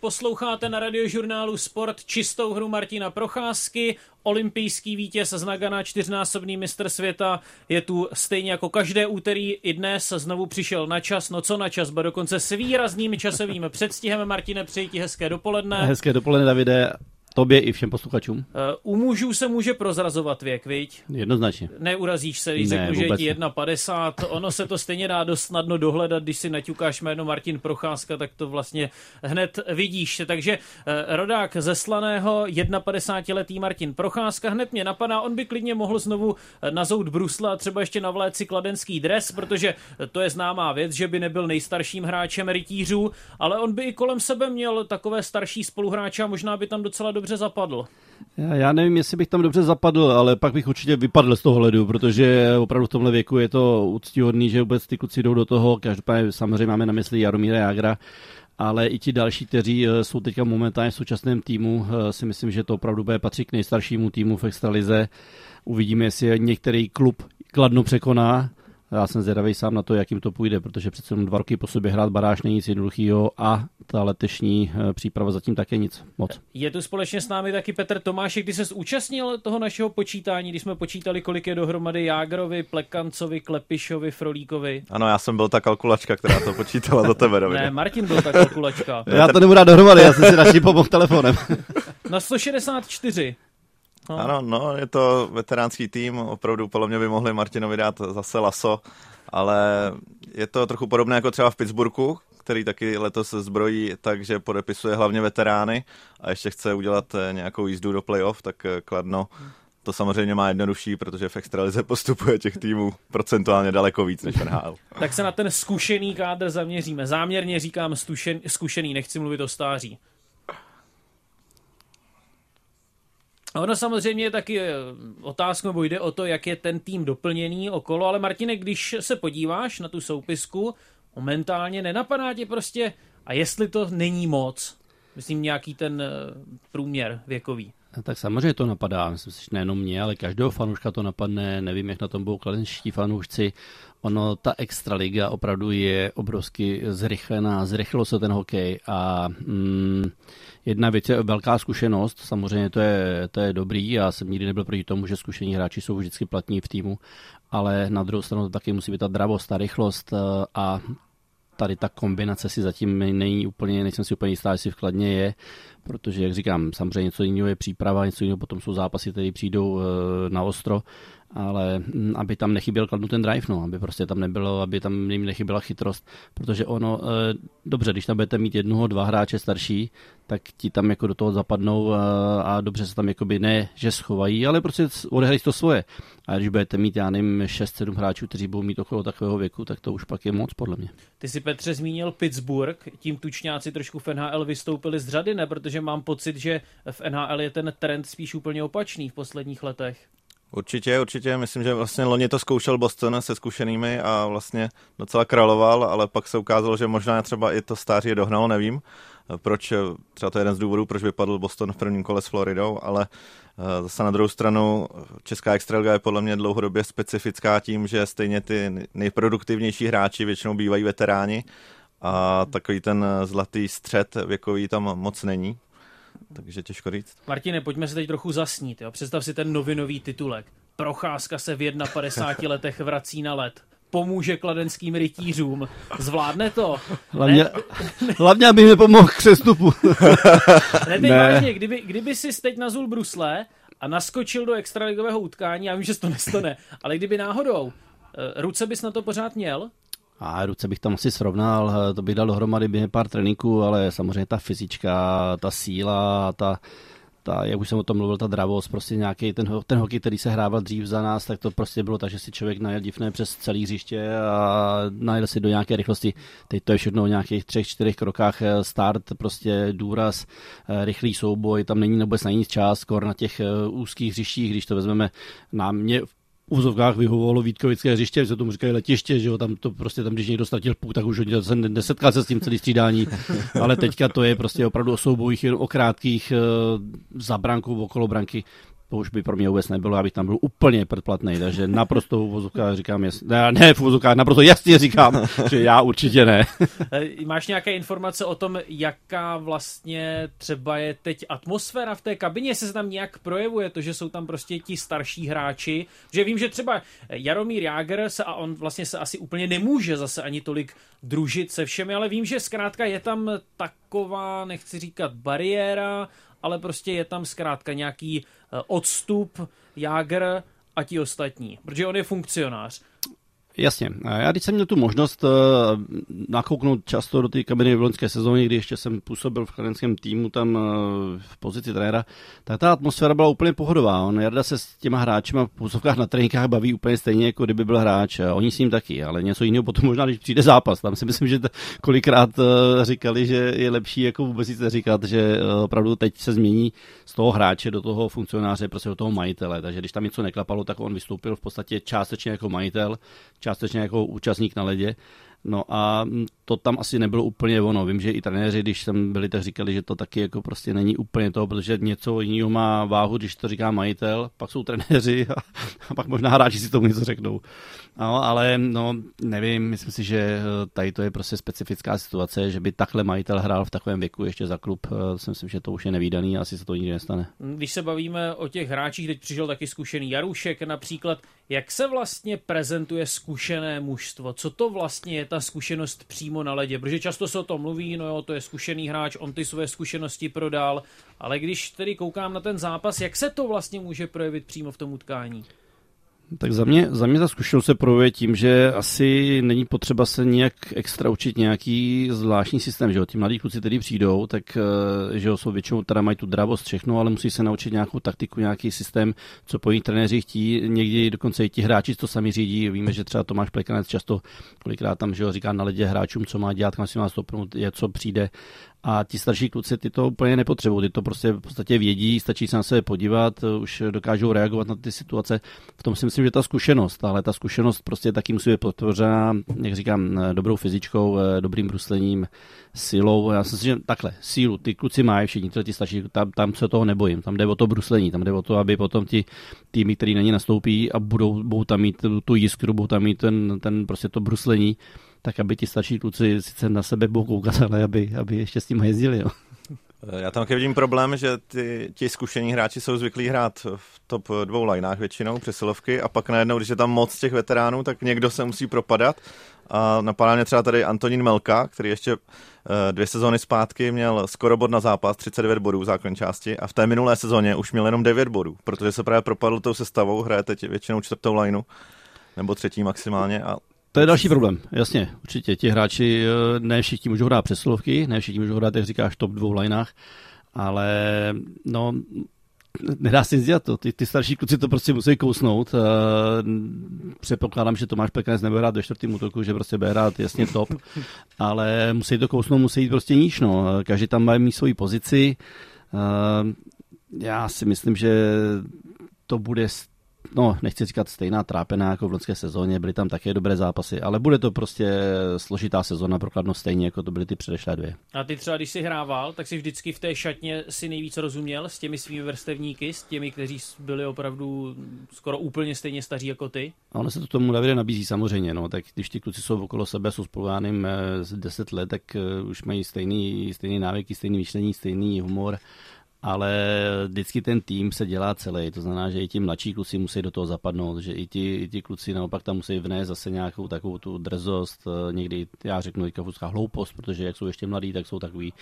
Posloucháte na radiožurnálu Sport čistou hru Martina Procházky, olympijský vítěz z Nagana, čtyřnásobný mistr světa, je tu stejně jako každé úterý i dnes znovu přišel na čas, no co na čas, bo dokonce s výrazným časovým předstihem. Martine, přeji ti hezké dopoledne. Hezké dopoledne, Davide. Tobě i všem posluchačům. Eh, u mužů se může prozrazovat věk, viď? Jednoznačně. Neurazíš se, když ne, řeknu, že je ti 1,50. Ono se to stejně dá dost snadno dohledat, když si naťukáš jméno Martin Procházka, tak to vlastně hned vidíš. Takže eh, rodák ze Slaného, 51-letý Martin Procházka, hned mě napadá, on by klidně mohl znovu eh, nazout Brusla a třeba ještě navléct si kladenský dres, protože to je známá věc, že by nebyl nejstarším hráčem rytířů, ale on by i kolem sebe měl takové starší spoluhráče a možná by tam docela dobře zapadl. Já, nevím, jestli bych tam dobře zapadl, ale pak bych určitě vypadl z toho ledu, protože opravdu v tomhle věku je to úctíhodný, že vůbec ty kluci jdou do toho. Každopádně samozřejmě máme na mysli Jaromíra Jagra, ale i ti další, kteří eh, jsou teďka momentálně v současném týmu, eh, si myslím, že to opravdu bude patřit k nejstaršímu týmu v extralize. Uvidíme, jestli některý klub Kladno překoná, já jsem zvědavý sám na to, jak jim to půjde, protože přece dva roky po sobě hrát baráž není nic jednoduchého a ta letešní eh, příprava zatím také nic moc. Je tu společně s námi taky Petr Tomáš, kdy se zúčastnil toho našeho počítání, když jsme počítali, kolik je dohromady Jágrovi, Plekancovi, Klepišovi, Frolíkovi. Ano, já jsem byl ta kalkulačka, která to počítala do tebe, Ne, Martin byl ta kalkulačka. já to nebudu dohromady, já jsem si radši pomohl telefonem. Na 164. No. Ano, no, je to veteránský tým, opravdu podle mě by mohli Martinovi dát zase laso, ale je to trochu podobné jako třeba v Pittsburghu, který taky letos zbrojí, takže podepisuje hlavně veterány a ještě chce udělat eh, nějakou jízdu do playoff, tak eh, Kladno to samozřejmě má jednodušší, protože v extralize postupuje těch týmů procentuálně daleko víc než NHL. Tak se na ten zkušený kádr zaměříme. Záměrně říkám stušen, zkušený, nechci mluvit o stáří. Ono samozřejmě je taky eh, otázka, nebo jde o to, jak je ten tým doplněný okolo, ale Martine, když se podíváš na tu soupisku, momentálně nenapadá tě prostě, a jestli to není moc, myslím nějaký ten eh, průměr věkový. Tak samozřejmě to napadá, myslím si, že nejenom mě, ale každého fanouška to napadne, nevím, jak na tom budou kladenští fanoušci. Ono, ta extraliga opravdu je obrovsky zrychlená, zrychlilo se ten hokej a mm, jedna věc je velká zkušenost, samozřejmě to je, to je dobrý, já jsem nikdy nebyl proti tomu, že zkušení hráči jsou vždycky platní v týmu, ale na druhou stranu to taky musí být ta dravost, ta rychlost eh, a tady ta kombinace si zatím není úplně, nejsem si úplně jistá, jestli v Kladně je, protože, jak říkám, samozřejmě něco jiného je příprava, něco jiného potom jsou zápasy, které přijdou eh, na ostro, ale mm, aby tam nechyběl kladnu ten drive, no, aby prostě tam nebylo, aby tam jim nechyběla chytrost, protože ono, e, dobře, když tam budete mít jednoho, dva hráče starší, tak ti tam jako do toho zapadnou a, eh, a dobře se tam jakoby ne, že schovají, ale prostě odehrají to svoje. A když budete mít, já nevím, 6-7 hráčů, kteří budou mít okolo takového věku, tak to už pak je moc, podle mě. Ty si Petře zmínil Pittsburgh, tím tučňáci trošku v NHL vystoupili z řady, ne? Protože mám pocit, že v NHL je ten trend spíš úplně opačný v posledních letech. Určitě, určitě. Myslím, že vlastně loni to zkoušel Boston se zkušenými a vlastně docela královal, ale pak se ukázalo, že možná třeba i to stáří je dohnalo, nevím. Proč, třeba to je jeden z důvodů, proč vypadl Boston v prvním kole s Floridou, ale eh, zase na druhou stranu Česká extraliga je podle mě dlouhodobě specifická tím, že stejně ty nejproduktivnější hráči většinou bývají veteráni a takový ten zlatý střed věkový tam moc není takže těžko říct. Martine, pojďme se teď trochu zasnít. Jo? Představ si ten novinový titulek. Procházka se v 51 letech vrací na let pomůže kladenským rytířům. Zvládne to? Hlavně, ne, hlavně aby mi pomohl k přestupu. ne, teď ne. vážně, kdyby, kdyby si teď nazul brusle a naskočil do extraligového utkání, já vím, že se to nestane, ale kdyby náhodou, eh, ruce bys na to pořád měl? A ruce bych tam asi srovnal, eh, to bych dal dohromady během pár tréninků, ale samozřejmě ta fyzička, ta síla, ta, ta, jak už jsem o tom mluvil, ta dravost, prostě nějaký ten, ten hokej, který se hrával dřív za nás, tak to prostě bylo tak, že si člověk najel divné přes celý hřiště a najel si do nějaké rychlosti. Teď to je všechno o nějakých třech, čtyřech krokách eh, start, prostě důraz, eh, rychlý souboj, tam není vůbec na nic čas, skoro na těch úzkých hřištích, když to vezmeme na mě v úzovkách vyhovovalo Vítkovické hřiště, se tomu říkají letiště, že jo, tam to prostě tam, když někdo ztratil půl, tak už se nesetká se s tím celý střídání, ale teďka to je prostě opravdu o soubojích, o krátkých uh, za brankou, okolo branky. To už by pro mě vůbec nebylo, abych tam byl úplně předplatný, takže naprosto v vozovkách říkám, jasně, ne, ne v vozovkách, naprosto jasně říkám, že já určitě ne. Eh, máš nějaké informace o tom, jaká vlastně třeba je teď atmosféra v té kabině, se tam nějak projevuje to, že jsou tam prostě ti starší hráči, že vím, že třeba Jaromír Jágr se a on vlastně se asi úplně nemůže zase ani tolik družit se všemi, ale vím, že zkrátka je tam taková, nechci říkat bariéra, ale prostě je tam zkrátka nějaký eh, odstup Jágr a ti ostatní, protože on je funkcionář. Jasně. Já když jsem měl tu možnost uh, nakouknout často do té kabiny v loňské sezóně, kdy ještě jsem působil v kladenském týmu tam uh, v pozici trenéra, tak ta atmosféra byla úplně pohodová. On Jarda se s těma hráči v působkách na tréninkách baví úplně stejně, jako kdyby byl hráč. A oni s ním taky, ale něco jiného potom možná, když přijde zápas. Tam si myslím, že kolikrát říkali, že je lepší jako vůbec nic neříkat, že opravdu teď se změní z toho hráče do toho funkcionáře, prostě do toho majitele. Takže když tam něco neklapalo, tak on vystoupil v podstatě částečně jako majitel, částečně jako účastník na ledě. No a to tam asi nebylo úplně ono. Vím, že i trenéři, když jsem byli, tak říkali, že to taky jako prostě není úplně to, protože něco jiného má váhu, když to říká majitel, pak jsou trenéři a, a pak možná hráči si tomu něco řeknou. No, ale no, nevím, myslím si, že eh, tady to je prostě specifická situace, že by takhle majitel hrál v takovém věku ještě za klub, eh, si myslím, že to už je nevýdaný a asi se to nikdy nestane. Když se bavíme o těch hráčích, teď přišel taky zkušený Jarušek například, jak se vlastně prezentuje zkušené mužstvo? Co to vlastně je ta zkušenost přímo na ledě? Protože často se o tom mluví, no jo, to je zkušený hráč, on ty své zkušenosti prodal, ale když tedy koukám na ten zápas, jak se to vlastně může projevit přímo v tom utkání? Tak za mě, za mě ta zkušenost se projevuje tím, že asi není potřeba se nějak extra učit nějaký zvláštní systém, že jo. Ti mladí kluci, kteří přijdou, tak eh, že jo, jsou většinou, teda mají tu dravost všechno, ale musí se naučit nějakou taktiku, nějaký systém, co po nich trenéři chtí. Někdy dokonce i ti hráči to sami řídí. Víme, že třeba Tomáš Plekanec často kolikrát tam, že jo, říká na ledě hráčům, co má dělat, kam si má stopnout, je, co přijde a ti starší kluci ty to úplně nepotřebují, ty to prostě v podstatě vědí, stačí se na sebe podívat, už dokážou reagovat na ty situace. V tom si myslím, že ta zkušenost, ale ta zkušenost prostě taky musí být potvořena, jak říkám, dobrou fyzičkou, dobrým bruslením, silou. Já si myslím, že takhle, sílu, ty kluci mají všichni, ty starší, tam, tam se toho nebojím, tam jde o to bruslení, tam jde o to, aby potom ti týmy, který na ně nastoupí a budou, budou tam mít tu jiskru, budou tam mít ten, ten prostě to bruslení, tak aby ti starší kluci sice na sebe budou koukat, ale aby, aby ještě s tím jezdili. Jo. Já tam vidím problém, že ty, ti zkušení hráči jsou zvyklí hrát v top dvou lineách většinou, přesilovky, a pak najednou, když je tam moc těch veteránů, tak někdo se musí propadat. A napadá mě třeba tady Antonín Melka, který ještě eh, dvě sezóny zpátky měl skoro bod na zápas, 39 bodů v základní části a v té minulé sezóně už měl jenom 9 bodů, protože se právě propadl tou sestavou, hraje teď většinou čtvrtou lineu nebo třetí maximálně a to je další problém, jasně, určitě. Ti hráči, eh, ne všichni můžou hrát přesilovky, ne všichni můžou hrát, jak říkáš, top dvou lineách, ale no, nedá se nic dělat to. Ty, ty starší kluci to prostě musí kousnout. Uh, předpokládám, že Tomáš Pekanec nebude hrát do čtvrtým útoku, že prostě bude hrát jasně top, ale musí to kousnout, musí jít prostě níž. No. Každý tam má mít svoji pozici. Uh, já si myslím, že to bude no, nechci říkat stejná trápená jako v loňské sezóně, byly tam také dobré zápasy, ale bude to prostě složitá sezóna pro Kladno stejně, jako to byly ty předešlé dvě. A ty třeba, když jsi hrával, tak si vždycky v té šatně si nejvíc rozuměl s těmi svými vrstevníky, s těmi, kteří byli opravdu skoro úplně stejně staří jako ty? A ono se to tomu Davide nabízí samozřejmě, no, tak když ti kluci jsou okolo sebe, jsou spolujáním z 10 let, tak eh, už mají stejný, stejný návyky, stejný myšlení, stejný humor ale vždycky ten tým se dělá celý, to znamená, že i ti mladší kluci musí do toho zapadnout, že i ti, i ti kluci naopak tam musí vnést zase nějakou takovou tu drzost, eh, někdy já řeknu i kafuská hloupost, protože jak jsou ještě mladí, tak jsou takový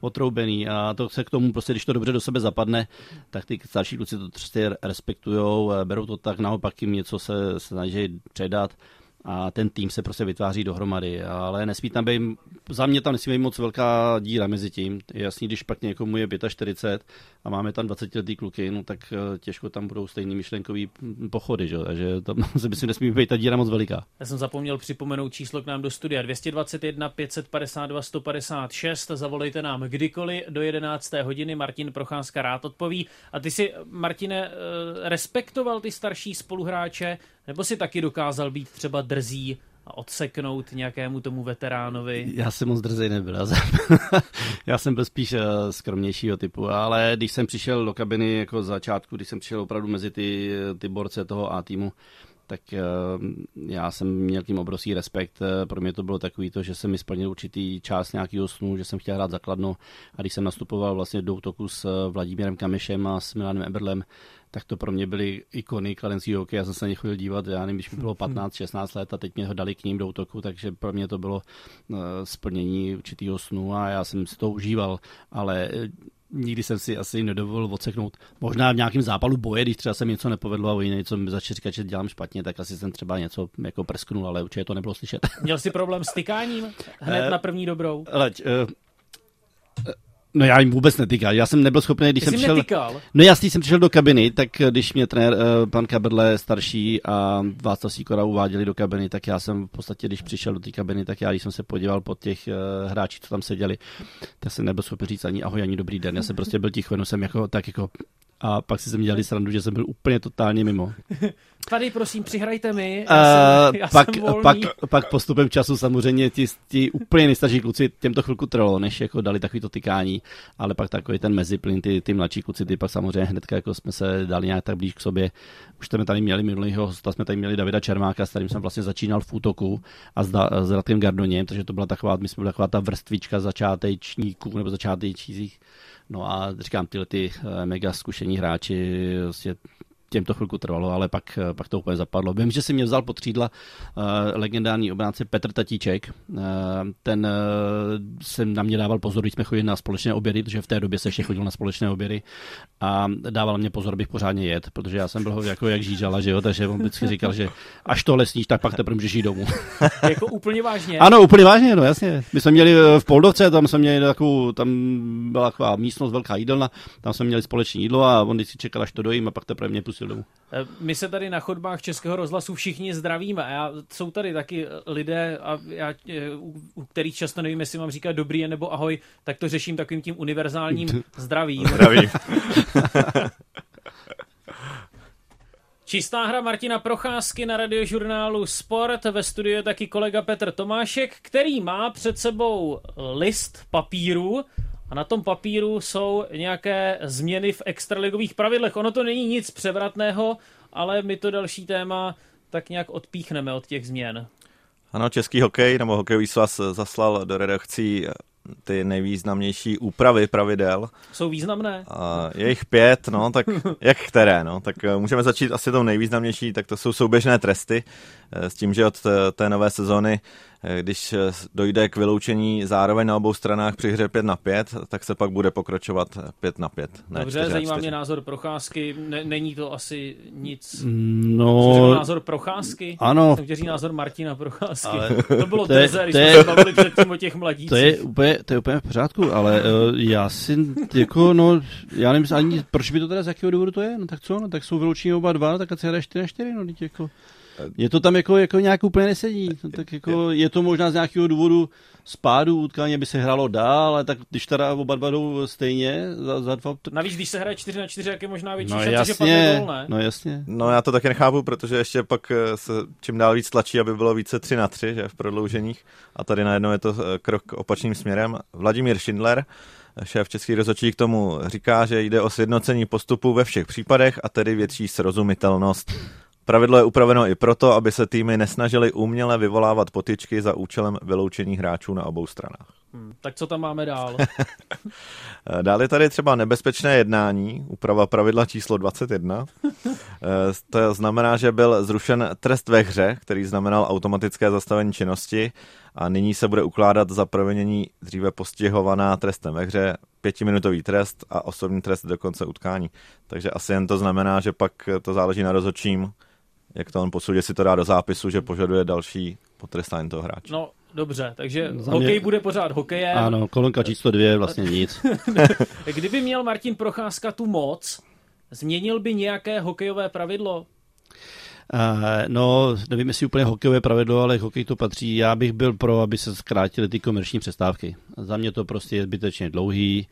otroubený. A to se k tomu prostě, když to dobře do sebe zapadne, tak ty starší kluci to prostě respektují, eh, berou to tak, naopak jim něco se snaží předat a ten tým se prostě vytváří dohromady, ale nesmí tam být, za mě tam nesmí být moc velká díra mezi tím. Je jasný, když pak někomu je 45 a máme tam 20 letý kluky, no tak eh, těžko tam budou stejný myšlenkový pochody, že? takže tam se myslím nesmí být ta díra moc veliká. Já jsem zapomněl připomenout číslo k nám do studia 221 552 156, zavolejte nám kdykoliv do 11. hodiny, Martin Procházka rád odpoví. A ty si, Martine, eh, respektoval ty starší spoluhráče, nebo si taky dokázal být třeba drzí odseknout nějakému tomu veteránovi? Já jsem moc drzej nebyl. Já jsem byl spíš eh, skromnějšího typu, ale když jsem přišel do kabiny jako začátku, když jsem přišel opravdu mezi ty, ty borce toho A týmu, tak eh, já jsem měl tím obrovský respekt. Eh, pro mě to bylo takový to, že jsem mi splnil určitý část nějakého snu, že jsem chtěl hrát zakladno a když jsem nastupoval vlastně do útoku s Vladimírem Kamešem a s Milanem Eberlem, tak to pro mě byly ikony kladenského hokeje. Já jsem se na ně chodil dívat, já nevím, když mi bylo 15-16 let a teď mě ho dali k ním do útoku, takže pro mě to bylo splnění určitého snu a já jsem si to užíval, ale eh, nikdy jsem si asi nedovolil odseknout. Možná v nějakém zápalu boje, když třeba se mi něco nepovedlo a oni něco mi začali říkat, že dělám špatně, tak asi jsem třeba něco jako presknul, ale určitě to nebylo slyšet. Měl jsi problém s tykáním hned uh, na první dobrou? Leď, uh, No já jim vůbec netýkal. Já jsem nebyl schopný, když Ty jsem přišel... Netýkal? No jasný, jsem přišel do kabiny, tak když mě trenér, uh, pan Kaberle starší a Václav Sýkora uváděli do kabiny, tak já jsem v podstatě, když přišel do té kabiny, tak já, když jsem se podíval po těch uh, hráčích, co tam seděli, tak jsem nebyl schopný říct ani ahoj, ani dobrý den. Já jsem prostě byl ticho, jenom jsem jako, tak jako a pak si se mi dělali srandu, že jsem byl úplně totálně mimo. Tady prosím, přihrajte mi, já jsem, já pak, jsem volný. pak, pak postupem času samozřejmě ti, ti úplně nejstarší kluci, těm to chvilku trvalo, než jako dali takový to tykání, ale pak takový ten meziplyn, ty, ty mladší kluci, ty pak samozřejmě hnedka jako jsme se dali nějak tak blíž k sobě. Už jsme tady měli minulýho hosta, jsme tady měli Davida Čermáka, s kterým jsem vlastně začínal v útoku a s, s Radkem Gardoněm, takže to byla taková, my jsme byla taková ta vrstvička začátečníků nebo začátečnících No a říkám, tyhle ty eh, mega zkušení hráči vlastně těm to chvilku trvalo, ale pak, pak to úplně zapadlo. Vím, že si mě vzal pod třídla uh, legendární obránce Petr Tatíček. Uh, ten uh, jsem na mě dával pozor, když jsme chodili na společné obědy, protože v té době se ještě chodil na společné obědy a dával mě pozor, abych pořádně jet, protože já jsem byl jako jak žížala, že jo, takže on vždycky říkal, že až to lesníš, tak pak teprve můžeš jít domů. jako úplně vážně? Ano, úplně vážně, no jasně. My jsme měli v Poldovce, tam jsme měli takovou, tam byla taková místnost, velká jídelna, tam jsme měli společné jídlo a on vždycky čekal, až to dojím a pak teprve mě pustil domů. Eh, my se tady na chodbách Českého rozhlasu všichni zdravíme já, jsou tady taky lidé, a já, eh, u kterých často nevím, jestli mám říkat dobrý nebo ahoj, tak to řeším takovým tím univerzálním zdravím. Zdravím. Čistá hra Martina Procházky na radiožurnálu Sport. Ve studiu je taky kolega Petr Tomášek, který má před sebou list papíru a na tom papíru jsou nějaké změny v extraligových pravidlech. Ono to není nic převratného, ale my to další téma tak nějak odpíchneme od těch změn. Ano, český hokej nebo hokejový svaz zaslal do redakcí ty nejvýznamnější úpravy pravidel. Jsou významné? A je jich pět, no, tak jak které, no, tak eh, můžeme začít asi tou nejvýznamnější, tak to jsou souběžné tresty, eh, s tím, že od té nové sezóny Eh, když eh, dojde k vyloučení zároveň na obou stranách při hře 5 na 5, tak se pak bude pokračovat 5 na 5. Ne Dobře, zajímá mě názor Procházky. Ne, není to asi nic. No, názor Procházky? Ano. Jsem chtěl názor Martina Procházky. Ale to bylo to je, teze, když jsme se bavili předtím o těch mladících. To je, úplně, to je úplně v pořádku, ale uh, já si jako, no, já nevím ani, proč by to teda z jakého důvodu to je? No tak co, no tak jsou vyloučení oba dva, tak se hraje 4 na 4, no, jako. Je to tam jako, jako nějak úplně nesedí. Tak jako je to možná z nějakého důvodu spádu utkání, aby se hrálo dál, ale tak když teda oba dva jdou stejně za, za dva... Navíc, když se hraje 4 na 4, jak je možná větší no, šance, jasně, že padne gol, ne? No jasně. No já to taky nechápu, protože ještě pak eh, se čím dál víc tlačí, aby bylo více 3 na 3, že v prodlouženích. A tady najednou je to eh, krok opačným směrem. Vladimír Schindler, šéf Český rozhodčí k tomu říká, že jde o sjednocení postupu ve všech případech a tedy větší srozumitelnost Pravidlo je upraveno i proto, aby se týmy nesnažily uměle vyvolávat potyčky za účelem vyloučení hráčů na obou stranách. Hmm, tak co tam máme dál? dál je tady třeba nebezpečné jednání, úprava pravidla číslo 21. Eh, to znamená, že byl zrušen trest ve hře, který znamenal automatické zastavení činnosti a nyní se bude ukládat za provinění dříve postihovaná trestem ve hře pětiminutový trest a osobní trest do konce utkání. Takže asi jen to znamená, že pak to záleží na rozhodčím, jak to on posoudí, si to dá do zápisu, že požaduje další potrestání toho hráče. No, dobře, takže Za hokej mě... bude pořád hokejem. Ano, kolonka číslo dvě vlastně nic. Kdyby měl Martin Procházka tu moc, změnil by nějaké hokejové pravidlo? Uh, no, nevím, jestli úplně hokejové pravidlo, ale hokej to patří. Já bych byl pro, aby se zkrátily ty komerční přestávky. Za mě to prostě je zbytečně dlouhý.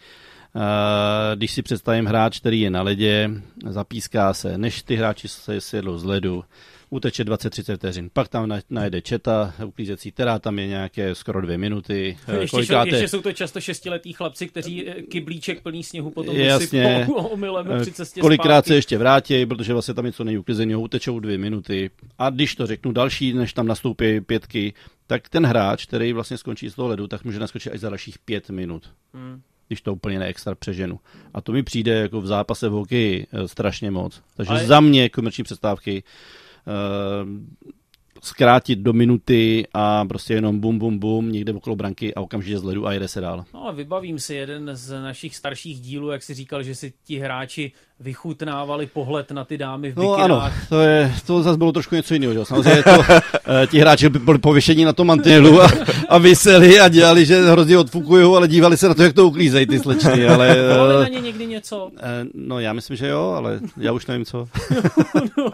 Když si představím hráč, který je na ledě, zapíská se, než ty hráči se sjedlou z ledu, uteče 20-30 vteřin. Pak tam najde četa uklízecí, která tam je nějaké skoro dvě minuty. Ještě, Kolikáte... ještě jsou to často šestiletí chlapci, kteří eh, kyblíček plný sněhu potom Jasně. omylem při eh, cestě Kolikrát zpátky. se ještě vrátí, protože vlastně tam něco nejuklizeného, utečou dvě minuty. A když to řeknu další, než tam nastoupí pětky, tak ten hráč, který vlastně skončí z toho ledu, tak může naskočit až za dalších pět minut. Hmm když to úplně neextra přeženu. A to mi přijde jako v zápase v hokeji eh, strašně moc. Takže Ale... za mě komerční přestávky uh, zkrátit do minuty a prostě jenom bum, bum, bum, někde okolo branky a okamžitě z ledu a jede se dál. No a vybavím si jeden z našich starších dílů, jak si říkal, že si ti hráči vychutnávali pohled na ty dámy v No ano, to, je, to zase bylo trošku něco jiného. Že? Samozřejmě to, eh, ti hráči byli pověšení na tom mantinelu a, a vyseli a dělali, že hrozně odfukují, ale dívali se na to, jak to uklízejí ty slečny. Ale, uh, na ně někdy něco? Uh, no já myslím, že jo, ale já už nevím co. no,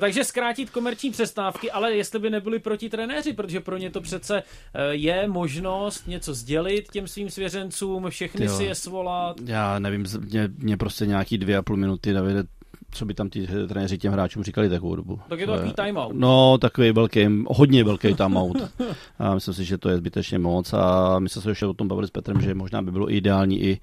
Takže zkrátit komerční přestávky, ale jestli by nebyli proti trenéři, protože pro ně to přece je možnost něco sdělit těm svým svěřencům, všechny jo. si je svolat. Já nevím, mě, mě prostě nějaký dvě a půl minuty, Davide, co by tam ty trenéři těm hráčům říkali takovou dobu. Tak je to takový timeout. No, takový velký, hodně velký timeout. a myslím si, že to je zbytečně moc a my jsme se ještě o tom bavili s Petrem, že možná by bylo ideální i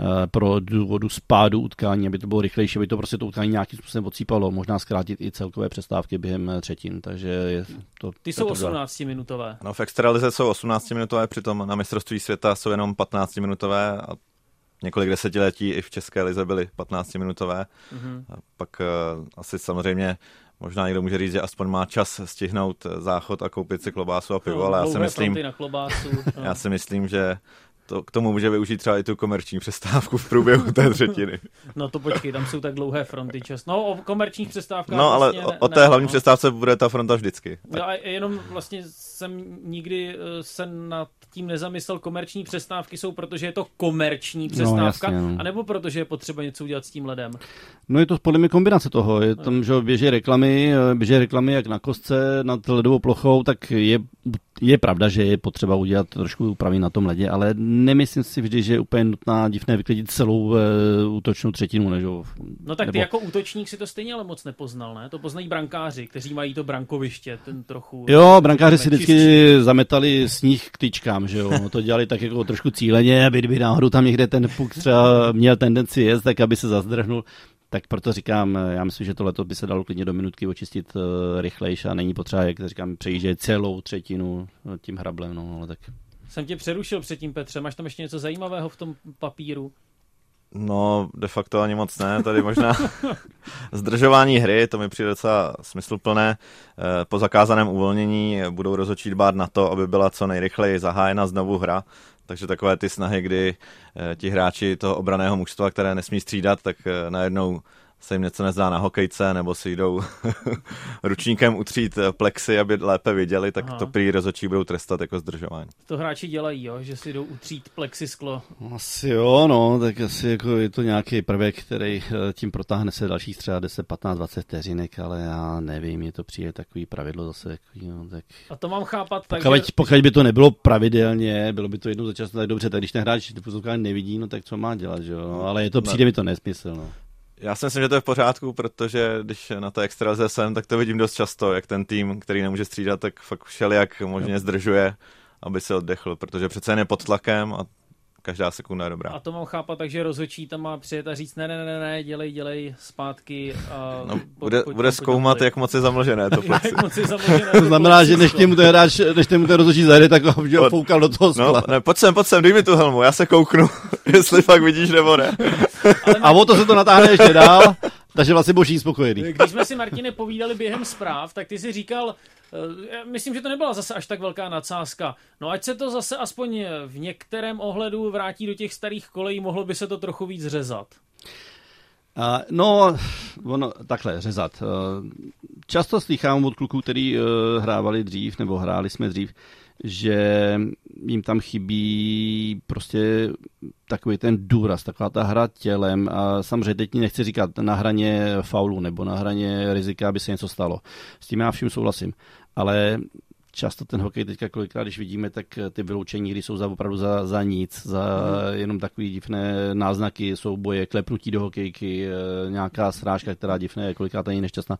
uh, pro důvodu spádu utkání, aby to bylo rychlejší, aby to prostě to utkání nějakým způsobem odsýpalo, možná zkrátit i celkové přestávky během třetin, takže je to... Ty jsou 18 minutové. No v extralize jsou 18 minutové, přitom na mistrovství světa jsou jenom 15 minutové a několik desetiletí i v České lize byly 15-minutové. Mm-hmm. A pak uh, asi samozřejmě možná někdo může říct, že aspoň má čas stihnout záchod a koupit si klobásu a pivo, no, ale já si myslím, na klobásu, no. já si myslím, že to, k tomu může využít třeba i tu komerční přestávku v průběhu té třetiny. No to počkej, tam jsou tak dlouhé fronty čas. No o komerčních přestávkách No ale vlastně o, o té ne, hlavní no. přestávce bude ta fronta vždycky. No a jenom vlastně jsem nikdy eh, se nad tím nezamyslel, komerční přestávky jsou, protože je to komerční no, přestávka, no, jasně, no. anebo protože je potřeba něco udělat s tím ledem? No je to podle mě kombinace toho. Je tam, že běží reklamy, eh, běží reklamy jak na kostce nad ledovou plochou, tak je, je pravda, že je potřeba udělat trošku úpravy na tom ledě, ale nemyslím si vždy, že je úplně nutná divné vyklidit celou uh, útočnou třetinu. Než, no tak ty nebo... jako útočník si to stejně ale moc nepoznal, ne? To poznají brankáři, kteří mají to brankoviště, ten trochu... Jo, brankáři si vždycky zametali sníh k tyčkám, že jo? No, to dělali tak jako trošku cíleně, aby kdyby náhodou tam někde ten puk třeba měl tendenci jet, tak aby se zazdrhnul. Tak proto říkám, já myslím, že tohle by se dalo klidně do minutky očistit uh, rychlejš a není potřeba, jak říkám, přejíždět celou třetinu tím hrablem. No, ale tak jsem tě přerušil předtím, Petře. Máš tam ještě něco zajímavého v tom papíru? No, de facto ani moc ne. Tady možná zdržování hry, to mi přijde docela smysluplné. Eh, po zakázaném uvolnění budou rozhodčí dbát na to, aby byla co nejrychleji zahájena znovu hra. Takže takové ty snahy, kdy eh, ti hráči toho obraného mužstva, které nesmí střídat, tak eh, najednou se jim něco nezdá na hokejce, nebo si jdou ručníkem utřít plexy, aby lépe viděli, tak Aha. to prý rozočí budou trestat jako zdržování. To hráči dělají, jo? že si jdou utřít plexisklo. Asi jo, no, tak asi jako je to nějaký prvek, který eh, tím protáhne se dalších třeba 10, 15, 20 vteřinek, ale já nevím, je to přijde takový pravidlo zase. Takový, no, tak... A to mám chápat tak, pokud, že... pokud by to nebylo pravidelně, bylo by to jednou za čas tak dobře, tak když ten hráč nevidí, no tak co má dělat, že jo? No, ale je to, přijde no. mi to nesmysl. No. Já si myslím, že to je v pořádku, protože když na to extraze jsem, tak to vidím dost často, jak ten tým, který nemůže střídat, tak fakt všelijak možně zdržuje, aby se oddechl, protože přece jen je pod tlakem a každá sekunda je dobrá. A to mám chápat, takže rozhodčí tam má přijet a říct ne, ne, ne, ne, dělej, dělej zpátky. A no, bude, pojď, bude zkoumat, jak moc je zamlžené to plexi. jak moc je zamlžené to znamená, že než mu ten hráč, než mu ten rozhodčí zajde, tak ho že foukal do toho no, skla. No, ne, pojď sem, pojď sem, dej mi tu helmu, já se kouknu, jestli fakt vidíš nebo ne. a o to se to natáhne ještě dál. Takže vlastně boží spokojený. Když jsme si, Martine, povídali během zpráv, tak ty si říkal, myslím, že to nebyla zase až tak velká nadsázka. No ať se to zase aspoň v některém ohledu vrátí do těch starých kolejí, mohlo by se to trochu víc řezat. Uh, no, ono, takhle, řezat. Uh, často slychám od kluků, který uh, hrávali dřív, nebo hráli jsme dřív, že jim tam chybí prostě takový ten důraz, taková ta hra tělem a samozřejmě teď nechci říkat na hraně faulu nebo na hraně rizika, aby se něco stalo. S tím já vším souhlasím. Ale často ten hokej teďka kolikrát, když vidíme, tak ty vyloučení kdy jsou za opravdu za, za nic, za mm. jenom takový divné náznaky, souboje, klepnutí do hokejky, nějaká srážka, která divné, kolikrát ani nešťastná.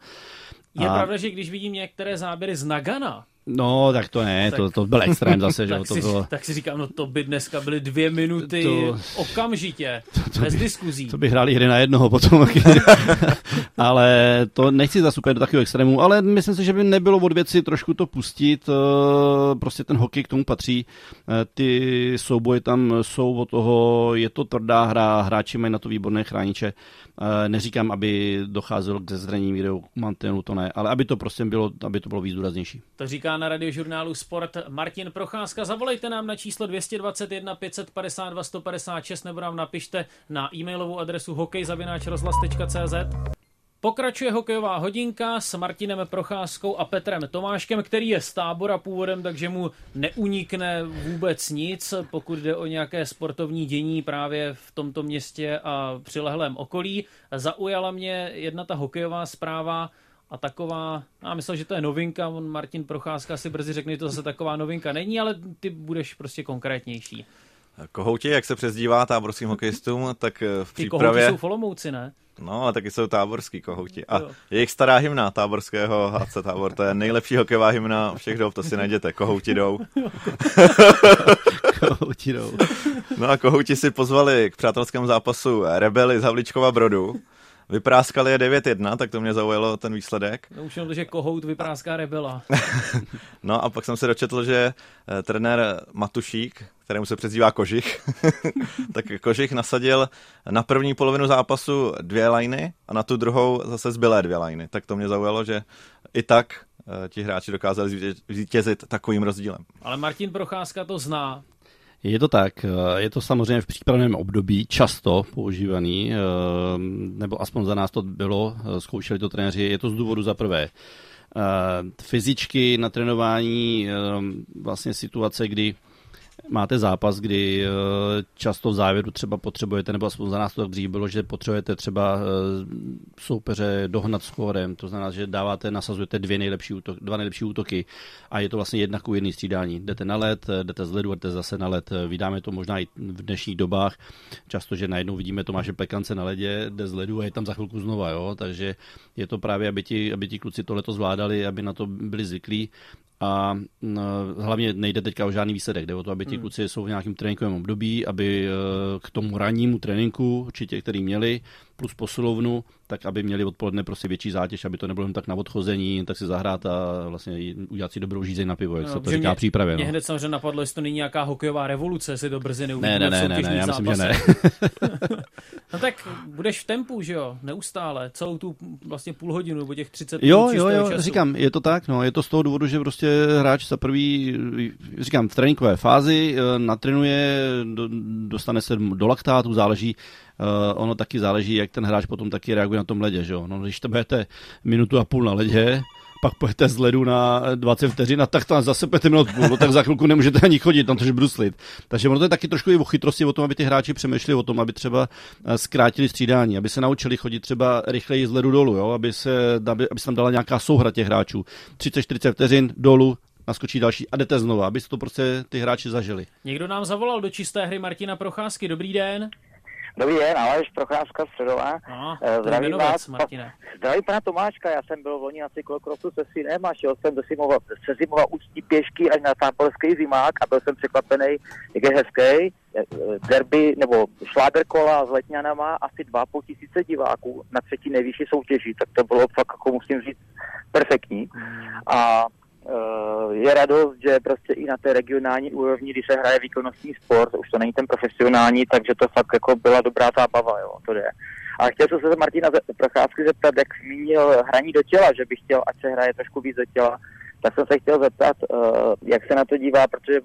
Je a... pravda, že když vidím některé záběry z Nagana, No, tak to ne, tak, to, to byl extrém zase, že tak to si, bylo... Tak si říkám, no to by dneska byly dvě minuty to, okamžitě, to, to bez by, diskuzí. To by hráli hry na jednoho potom. ale to nechci zase úplně do takového extrému, ale myslím si, že by nebylo od věci trošku to pustit, eh, prostě ten hokej k tomu patří, eh, ty souboje tam jsou od toho, je to tvrdá hra, hráči mají na to výborné chrániče, neříkám, aby docházelo k zezranění videu mantenu, to ne, ale aby to prostě bylo, aby to bylo víc důraznější. To říká na radiožurnálu Sport Martin Procházka. Zavolejte nám na číslo 221 552 156 nebo nám napište na e-mailovou adresu hokejzavináčrozhlas.cz. Pokračuje hokejová hodinka s Martinem Procházkou a Petrem Tomáškem, který je z tábora původem, takže mu neunikne vůbec nic, pokud jde o nějaké sportovní dění právě v tomto městě a přilehlém okolí. Zaujala mě jedna ta hokejová zpráva, a taková, já myslel, že to je novinka, on Martin Procházka si brzy řekne, že to zase taková novinka není, ale ty budeš prostě konkrétnější. Kohouti, jak se přezdívá táborským hokejistům, tak v Ty přípravě... Ty jsou folomouci, ne? No, ale taky jsou táborský kohouti. A jo. jejich stará hymna táborského HC Tábor, to je nejlepší hokejová hymna všech dob, to si najděte, kohouti jdou. kohouti jdou. No a kohouti si pozvali k přátelskému zápasu Rebely z Havličkova Brodu. Vypráskali je 9-1, tak to mě zaujalo ten výsledek. No už jenom to, že kohout vypráská rebela. no a pak jsem se dočetl, že eh, trenér Matušík, kterému se přezdívá Kožich, tak Kožich nasadil na první polovinu zápasu dvě lajny a na tu druhou zase zbylé dvě lajny. Tak to mě zaujalo, že i tak eh, ti hráči dokázali zvítězit takovým rozdílem. Ale Martin Procházka to zná, je to tak. Je to samozřejmě v přípravném období často používaný, eh, nebo aspoň za nás to bylo, eh, zkoušeli to trenéři. Je to z důvodu za prvé eh, fyzičky na trénování, vlastně situace, kdy máte zápas, kdy eh, často v závěru třeba potřebujete, nebo aspoň za nás to tak dřív bylo, že potřebujete třeba eh, soupeře dohnat skórem, to znamená, že dáváte, nasazujete dvě nejlepší útok, dva nejlepší útoky a je to vlastně jedna ku jedný střídání. Jdete na led, jdete z ledu a jdete zase na led. Vydáme to možná i v dnešních dobách, často, že najednou vidíme Tomáše Pekance na ledě, jde z ledu a je tam za chvilku znova, jo? takže je to právě, aby ti, aby ti kluci tohleto zvládali, aby na to byli zvyklí a hlavně nejde teďka o žádný výsledek, jde o to, aby ti hmm. kluci jsou v nějakém tréninkovém období, aby eh, k tomu rannímu tréninku, určitě, který měli, plus posilovnu, tak aby měli odpoledne prostě větší zátěž, aby to nebylo jen tak na odchození, tak si zahrát a vlastně udělat si dobrou žízeň na pivo, jak no, se to říká mě, přípravě. Mě no. hned samozřejmě napadlo, jestli to není nějaká hokejová revoluce, jestli to brzy neuvidíme ne, ne, ne, ne, ne, já myslím, že ne. no tak budeš v tempu, že jo, neustále, celou tu vlastně půl hodinu nebo těch 30 jo, minut Jo, jo, času. říkám, je to tak, no, je to z toho důvodu, že prostě hráč za prvý, říkám, v tréninkové fázi eh, natrenuje, dostane se do laktátu, záleží, Uh, ono taky záleží, jak ten hráč potom taky reaguje na tom ledě. Že? No, když to budete minutu a půl na ledě, pak pojete z ledu na 20 vteřin a tak tam zase pět minut půl, tak za chvilku nemůžete ani chodit, tam to bruslit. Takže ono to je taky trošku i o chytrosti, o tom, aby ty hráči přemýšleli o tom, aby třeba eh, zkrátili střídání, aby se naučili chodit třeba rychleji z ledu dolů, jo? Aby, se, aby, aby se tam dala nějaká souhra těch hráčů. 30-40 vteřin dolů, naskočí další a jdete znova, aby se to prostě ty hráči zažili. Někdo nám zavolal do čisté hry Martina Procházky. Dobrý den. Dobrý den, Aleš Procházka Středová. Aha, Zdravím vás. Martine. Zdraví pana Tomáčka, já jsem byl loni na cyklokrosu se synem a šel jsem do Simova, se Simova ústí pěšky až na táborský zimák a byl jsem překvapený, jak je hezký. Derby nebo šláger kola s Letňanama asi dva po tisíce diváků na třetí nejvyšší soutěži, tak to bylo fakt, jako musím říct, perfektní. Hmm. A Eh, je radost, že prostě i na té regionální úrovni, když se hraje výkonnostní sport, už to není ten profesionální, takže to fakt jako byla dobrá zábava, jo, to jde. A chtěl jsem se Martina Procházky zeptat, jak zmínil hraní do těla, že bych chtěl, ať se hraje trošku víc do těla, tak jsem se chtěl zeptat, uh, jak se na to dívá, protože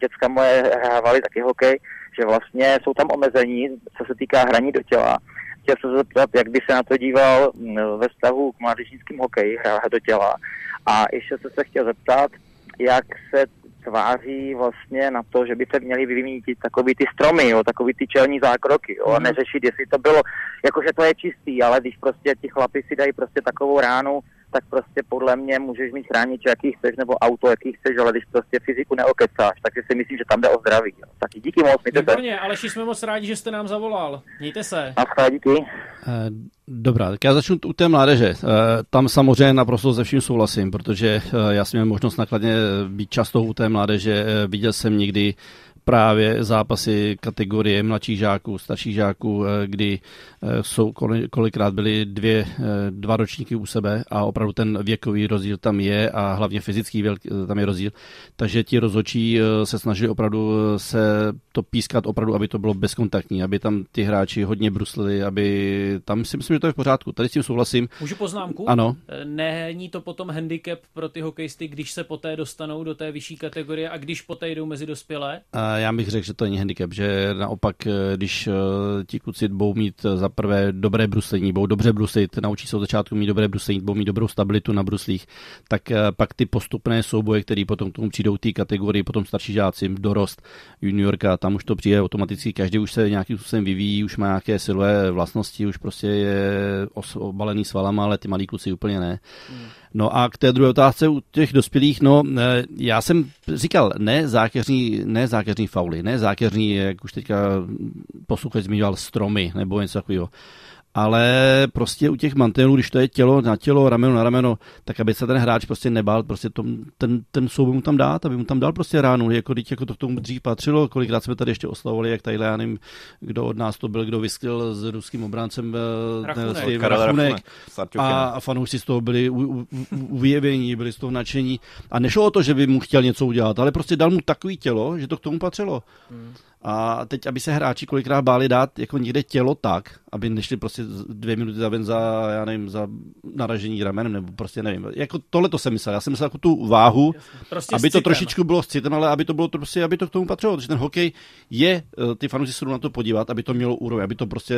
děcka moje hrávali taky hokej, že vlastně jsou tam omezení, co se týká hraní do těla. Chtěl jsem se zeptat, jak by se na to díval mm, ve vztahu k mládežnickým hokeji, hrát do těla, a ještě se se chtěl zeptat, jak se tváří vlastně na to, že by se měly vymítit takový ty stromy, jo, takový ty čelní zákroky, jo, mm. a neřešit, jestli to bylo, jakože to je čistý, ale když prostě ti chlapi si dají prostě takovou ránu tak prostě podle mě můžeš mít chránič, jaký chceš, nebo auto, jaký chceš, ale když prostě fyziku neokecáš, takže si myslím, že tam jde o zdraví. Jo. Tak díky moc, mějte Výborně, ale jsme moc rádi, že jste nám zavolal. Mějte se. A díky. Eh, dobrá, tak já začnu u té mládeže. Eh, tam samozřejmě naprosto se vším souhlasím, protože eh, já jsem měl možnost nakladně být často u té mládeže. Viděl jsem někdy právě zápasy kategorie mladších žáků, starších žáků, eh, kdy eh, jsou kolikrát byly dvě, eh, dva ročníky u sebe a opravdu ten věkový rozdíl tam je a hlavně fyzický tam je rozdíl. Takže ti rozhodčí se snažili opravdu se to pískat opravdu, aby to bylo bezkontaktní, aby tam ty hráči hodně bruslili, aby tam si myslím, že to je v pořádku. Tady s tím souhlasím. Můžu poznámku? Ano. Není to potom handicap pro ty hokejisty, když se poté dostanou do té vyšší kategorie a když poté jdou mezi dospělé? A já bych řekl, že to není handicap, že naopak, eh, když eh, ti kluci budou mít eh, za prvé dobré bruslení, budou dobře bruslit, naučí se od začátku mít dobré bruslení, budou mít dobrou stabilitu na bruslích, tak pak ty postupné souboje, které potom k tomu přijdou té kategorii, potom starší žáci, dorost, juniorka, tam už to přijde automaticky, každý už se nějakým způsobem vyvíjí, už má nějaké silové vlastnosti, už prostě je obalený svalama, ale ty malí kluci úplně ne. Hmm. No a k té druhé otázce u těch dospělých, no já jsem říkal, ne zákeřní, ne zákeřní fauly, ne? Zákeřní, jak už teďka posluchač zmiňoval, stromy nebo něco takového ale prostě u těch mantinelů, když to je tělo na tělo, rameno na rameno, tak aby se ten hráč prostě nebál, prostě tom, ten, ten souboj mu tam dát, aby mu tam dal prostě ránu, jako, jako to k tomu dřív patřilo, kolikrát jsme tady ještě oslavovali, jak tady, já nevím, kdo od nás to byl, kdo vyskl s ruským obráncem eh, Rachunek, Rachunek. A, a fanoušci z toho byli uvěvění, byli z toho nadšení. A nešlo o to, že by mu chtěl něco udělat, ale prostě dal mu takový tělo, že to k tomu patřilo. Hmm. A teď, aby se hráči kolikrát báli dát jako někde tělo tak, aby nešli prostě dvě minuty za ven za, já nevím, za naražení ramenem, nebo prostě nevím. Jako tohle to jsem myslel. Já jsem myslel jako tu váhu, prostě aby to trošičku bylo s citem, ale aby to bylo prostě, aby to k tomu patřilo. Protože ten hokej je, eh, ty fanoušci se na to podívat, aby to mělo úroveň, aby to prostě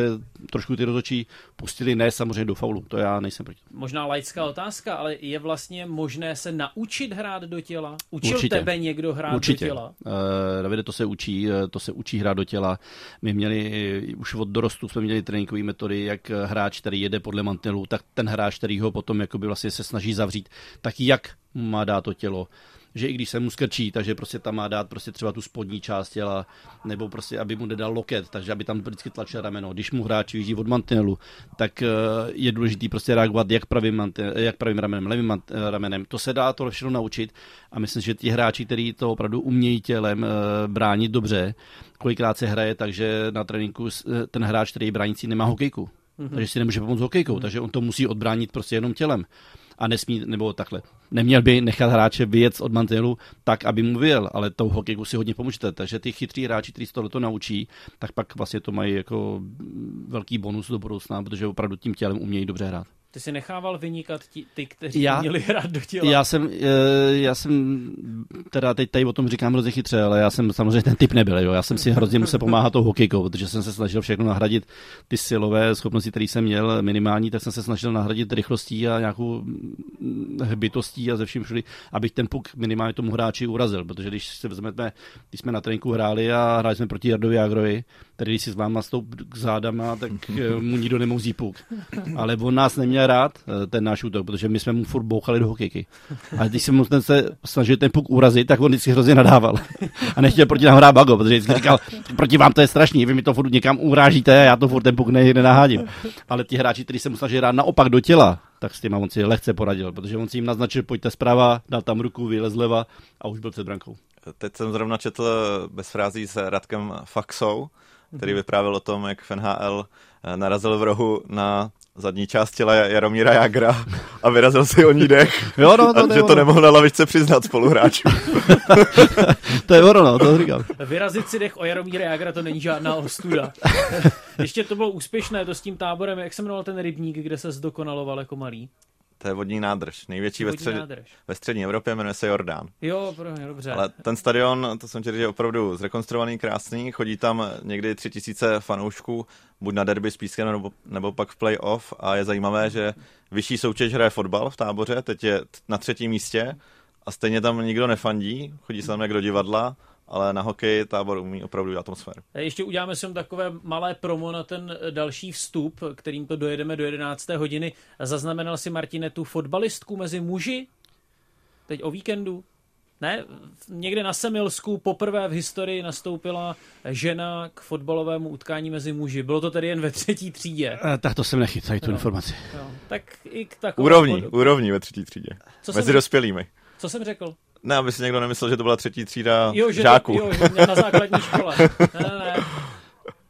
trošku ty rozhodčí pustili, ne samozřejmě do faulu. To já nejsem proti. Možná laická otázka, ale je vlastně možné se naučit hrát do těla? Učil Určitě. tebe někdo hrát Určitě. do těla? Uh, Davide, to se učí, eh, to se učí hrát do těla. My měli, už od dorostu jsme měli tréninkové metody, jak hráč, který jede podle mantelu, tak ten hráč, který ho potom jakoby vlastně se snaží zavřít, tak jak má dát to tělo že i když se mu skrčí, takže prostě tam má dát prostě třeba tu spodní část těla, nebo prostě, aby mu nedal loket, takže aby tam vždycky tlačil rameno. Když mu hráč vyjíždí od mantinelu, tak eh, je důležité prostě reagovat jak pravým, mantinel, jak pravým ramenem, levým eh, ramenem. To se dá to všechno naučit a myslím, že ti hráči, kteří to opravdu umějí tělem eh, bránit dobře, kolikrát se hraje takže na tréninku ten hráč, který je bránící, nemá hokejku. Mm-hmm. Takže si nemůže pomoct hokejkou, mm-hmm. takže on to musí odbránit prostě jenom tělem a nesmí, nebo takhle, neměl by nechat hráče vyjet od mantinelu tak, aby mu vyjel, ale tou hokejku si hodně pomůžete. Takže ty chytrý hráči, kteří se tohle naučí, tak pak vlastně to mají jako velký bonus do budoucna, protože opravdu tím tělem umějí dobře hrát. Ty si nechával vynikat ti, ty, kteří já, měli hrát do těla. Já jsem, eh, já jsem, teda teď tady o tom říkám hrozně chytře, ale já jsem samozřejmě ten typ nebyl. Jo. Já jsem si hrozně musel pomáhat tou hokejkou, protože jsem se snažil všechno nahradit ty silové schopnosti, které jsem měl minimální, tak jsem se snažil nahradit rychlostí a nějakou hbitostí a ze vším všude, abych ten puk minimálně tomu hráči urazil, protože když se vezmeme, když jsme na tréninku hráli a hráli jsme proti Jardovi Agrovi, který když si s váma stoup k zádama, tak eh, mu nikdo nemouzí puk. Ale on nás neměl rád, eh, ten náš útok, protože my jsme mu furt bouchali do hokejky. A když jsem mu ten se snažil ten puk urazit, tak on vždycky hrozně nadával. A nechtěl proti nám hrát bago, protože vždycky říkal, proti vám to je strašný, vy mi to furt někam urážíte a já to furt ten puk nenahádím. Ale ti hráči, kteří se mu snažili hrát naopak do těla, tak s tím on si lehce poradil, protože on si jim naznačil, pojďte zprava, dal tam ruku, vylez leva a už byl před brankou. Teď jsem zrovna četl bez frází s Radkem Faxou, který vyprávěl o tom, jak v NHL eh, narazil v rohu na zadní část těla Jaromíra Jagra a vyrazil si o ní dech. jo, no, to a že to nemohl na lavičce přiznat spoluhráčů. to je ono, no, to říkám. Vyrazit si dech o Jaromíra Jagra to není žádná ostuda. Ještě to bylo úspěšné, to s tím táborem, jak se jmenoval ten rybník, kde se zdokonaloval jako malý? To je vodní nádrž, největší vodní ve, střed, nádrž. ve střední Evropě, jmenuje se Jordán. Jo, mě, dobře. Ale ten stadion, to jsem chtěl říct, je opravdu zrekonstruovaný, krásný, chodí tam někdy tři tisíce fanoušků, buď na derby s Pískem, nebo, nebo pak v playoff a je zajímavé, že vyšší soutěž hraje fotbal v táboře, teď je na třetím místě a stejně tam nikdo nefandí, chodí se tam jak do divadla ale na hokej tábor umí opravdu atmosféru. Ještě uděláme si takové malé promo na ten další vstup, kterým to dojedeme do 11. hodiny. Zaznamenal si Martine tu fotbalistku mezi muži? Teď o víkendu? Ne, někde na Semilsku poprvé v historii nastoupila žena k fotbalovému utkání mezi muži. Bylo to tedy jen ve třetí třídě. E, tak to jsem nechytal, tu no, informaci. No, tak i k takové... Úrovní, pod... úrovní ve třetí třídě. Co mezi jsem... dospělými. Co jsem řekl? Ne, aby si někdo nemyslel, že to byla třetí třída jo, že žáků. To, jo, na základní škole. Ne, ne, ne.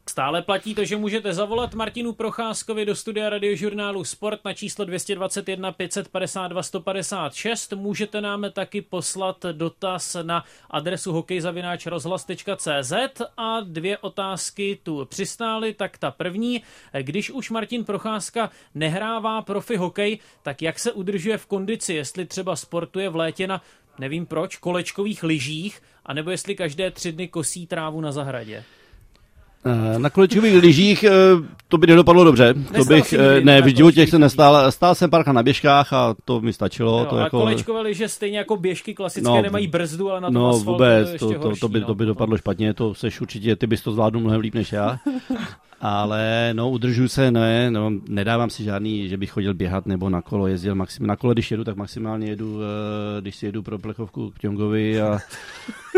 Stále platí to, že můžete zavolat Martinu Procházkovi do studia radiožurnálu Sport na číslo 221 552 156. Můžete nám taky poslat dotaz na adresu hokejzavináčrozhlas.cz a dvě otázky tu přistály. Tak ta první, když už Martin Procházka nehrává profi hokej, tak jak se udržuje v kondici, jestli třeba sportuje v létě na nevím proč, kolečkových lyžích, anebo jestli každé tři dny kosí trávu na zahradě. Eh, na kolečkových lyžích eh, to by nedopadlo dobře. Nestal to bych, eh, ne, v životě se nestál. Stál jsem párka na běžkách a to mi stačilo. No, to a jako... kolečkové lyže stejně jako běžky klasické no, nemají brzdu, ale na tom no, asfaltu vůbec, to, to, to, horší, to, by, no. to by dopadlo špatně, to seš určitě, ty bys to zvládl mnohem líp než já. Ale no, udržuju se, ne, no, nedávám si žádný, že bych chodil běhat nebo na kolo jezdil. Maxim, na kole, když jedu, tak maximálně jedu, když si jedu pro plechovku k Tiongovi a,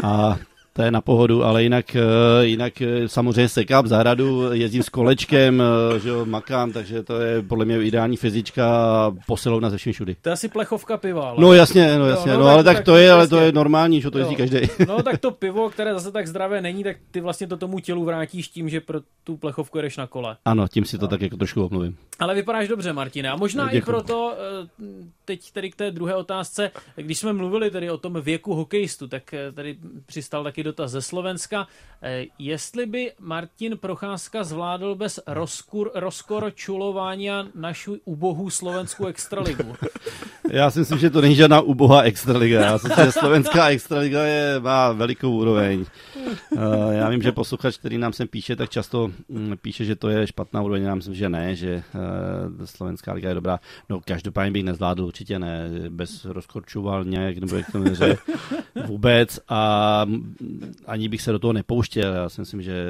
a to je na pohodu, ale jinak, eh, jinak eh, samozřejmě sekám zahradu, jezdím s kolečkem, eh, že jo, makám, takže to je podle mě ideální fyzička a posilovna ze všem všudy. To je asi plechovka piva. Ale... No jasně, no jasně, jo, no, no, ale tak, tak to je, ale to je normální, že to jezdí každý. No tak to pivo, které zase tak zdravé není, tak ty vlastně to tomu tělu vrátíš tím, že pro tu plechovku jedeš na kole. Ano, tím si to no. tak jako trošku obnovím. Ale vypadáš dobře, Martine. A možná Děkuji. i proto, teď tedy k té druhé otázce, když jsme mluvili tedy o tom věku hokejistu, tak tady přistal taky dotaz ze Slovenska. Eh, jestli by Martin Procházka zvládl bez rozkur, rozkorčulování našu ubohou slovenskou extraligu? Já si myslím, že to není žádná ubohá extraliga. Já si myslím, že slovenská extraliga je, má velikou úroveň. Uh, já vím, že posluchač, který nám sem píše, tak často um, píše, že to je špatná úroveň. Já myslím, že ne, že uh, slovenská liga je dobrá. No každopádně bych nezvládl, určitě ne. Bez rozkorčoval nějak, nebo jak to neře, vůbec. A ani bych se do toho nepouštěl. Já si myslím, že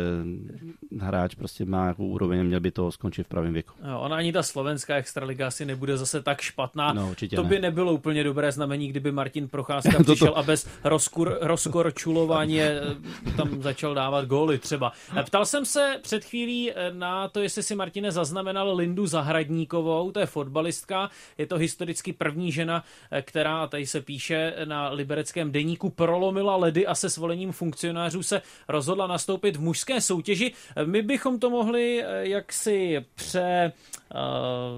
hráč prostě má nějakou úroveň a měl by to skončit v pravém věku. Jo, ona ani ta slovenská extraliga asi nebude zase tak špatná. No, určitě to ne. by nebylo úplně dobré znamení, kdyby Martin Procházka přišel a bez rozkur, rozkorčulování tam začal dávat góly třeba. Eh, ptal jsem se před chvílí eh, na to, jestli si Martine zaznamenal Lindu Zahradníkovou, to je fotbalistka, je to historicky první žena, která, a tady se píše na libereckém deníku, prolomila ledy a se svolením funkcionářů se rozhodla nastoupit v mužské soutěži. My bychom to mohli jaksi pře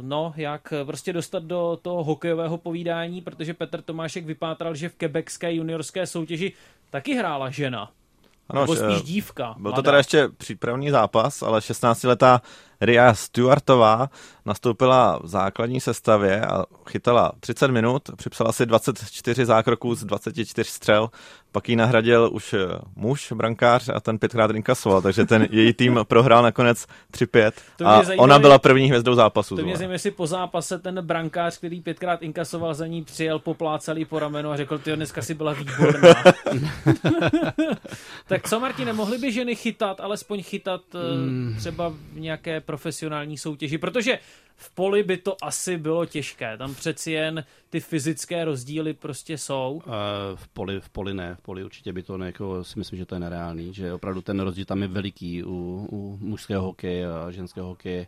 no, jak prostě dostat do toho hokejového povídání, protože Petr Tomášek vypátral, že v quebecské juniorské soutěži taky hrála žena. Ano, Nebo spíš dívka. Byl mladá. to teda ještě přípravný zápas, ale 16-letá Ria Stewartová nastoupila v základní sestavě a chytala 30 minut, připsala si 24 zákroků z 24 střel, pak ji nahradil už eh, muž, brankář a ten pětkrát inkasoval, takže ten její tým prohrál nakonec 3-5 a zajímavý, ona byla první hvězdou zápasu. To mě zajímá, jestli po zápase ten brankář, který pětkrát inkasoval za ní, přijel, poplácel po ramenu a řekl, ty dneska si byla výborná. tak co, Martine, mohli by ženy chytat, alespoň chytat mm. třeba v nějaké profesionální soutěži, protože v poli by to asi bylo těžké. Tam přeci jen ty fyzické rozdíly prostě jsou. Uh, v poli, v poli ne, v poli určitě by to ne, jako si myslím, že to je nereálný, že opravdu ten rozdíl tam je veliký u, u mužského hokeje a ženského hokeje.